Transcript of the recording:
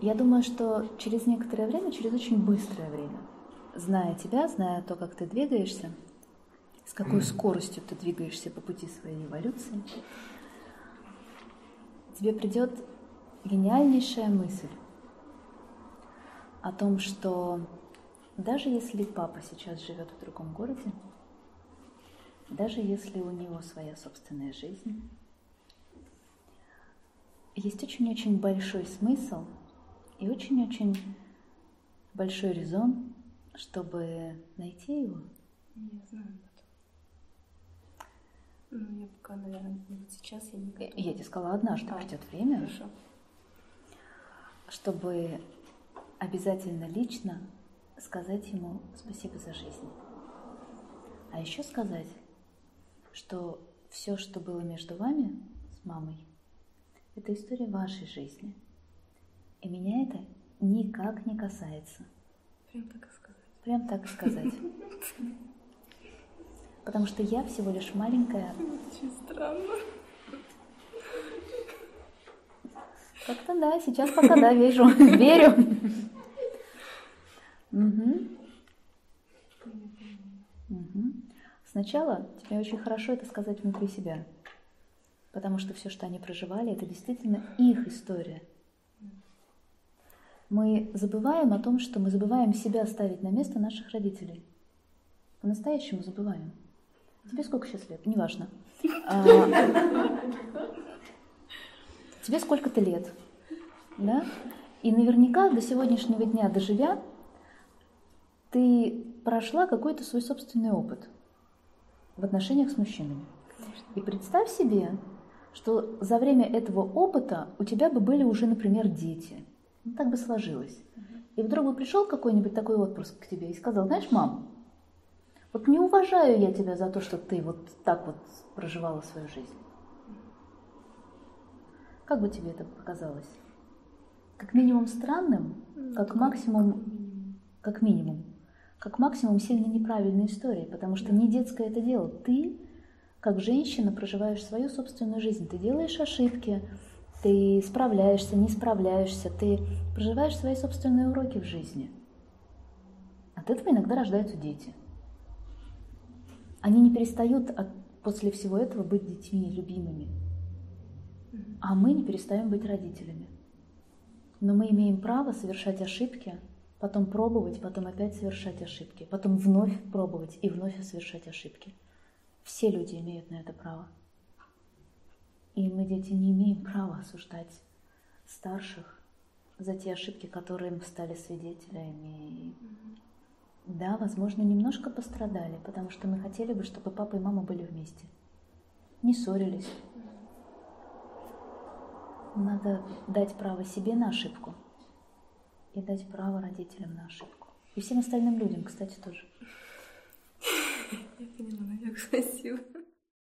Я думаю, что через некоторое время, через очень быстрое время, зная тебя, зная то, как ты двигаешься, с какой скоростью ты двигаешься по пути своей эволюции, тебе придет гениальнейшая мысль о том, что даже если папа сейчас живет в другом городе, даже если у него своя собственная жизнь, есть очень-очень большой смысл и очень-очень большой резон, чтобы найти его. Я знаю об этом. Ну, я пока, наверное, вот сейчас я не готова. Я тебе сказала однажды, А, придет время, Хорошо. чтобы обязательно лично сказать ему спасибо за жизнь. А еще сказать, что все, что было между вами с мамой, это история вашей жизни. И меня это никак не касается. Прям так и сказать. Прям так и сказать. Потому что я всего лишь маленькая. Очень странно. Как-то да, сейчас пока да, вижу, верю. Сначала тебе очень хорошо это сказать внутри себя, потому что все, что они проживали, это действительно их история. Мы забываем о том, что мы забываем себя ставить на место наших родителей. По-настоящему забываем. Тебе сколько сейчас лет? Неважно. А, Тебе сколько-то лет, да? И наверняка до сегодняшнего дня доживя, ты прошла какой-то свой собственный опыт в отношениях с мужчинами. И представь себе, что за время этого опыта у тебя бы были уже, например, дети. Ну, так бы сложилось. И вдруг бы пришел какой-нибудь такой отпрыск к тебе и сказал, знаешь, мам, вот не уважаю я тебя за то, что ты вот так вот проживала свою жизнь. Как бы тебе это показалось? Как минимум странным, как максимум, как минимум, как максимум сильно неправильной историей, потому что не детское это дело. Ты, как женщина, проживаешь свою собственную жизнь, ты делаешь ошибки, ты справляешься, не справляешься, ты проживаешь свои собственные уроки в жизни. От этого иногда рождаются дети. Они не перестают от, после всего этого быть детьми любимыми. А мы не перестаем быть родителями. Но мы имеем право совершать ошибки, потом пробовать, потом опять совершать ошибки, потом вновь пробовать и вновь совершать ошибки. Все люди имеют на это право. И мы, дети, не имеем права осуждать старших за те ошибки, которые мы стали свидетелями. Да, возможно, немножко пострадали, потому что мы хотели бы, чтобы папа и мама были вместе. Не ссорились. Надо дать право себе на ошибку и дать право родителям на ошибку. И всем остальным людям, кстати, тоже. Я поняла, наверное, спасибо.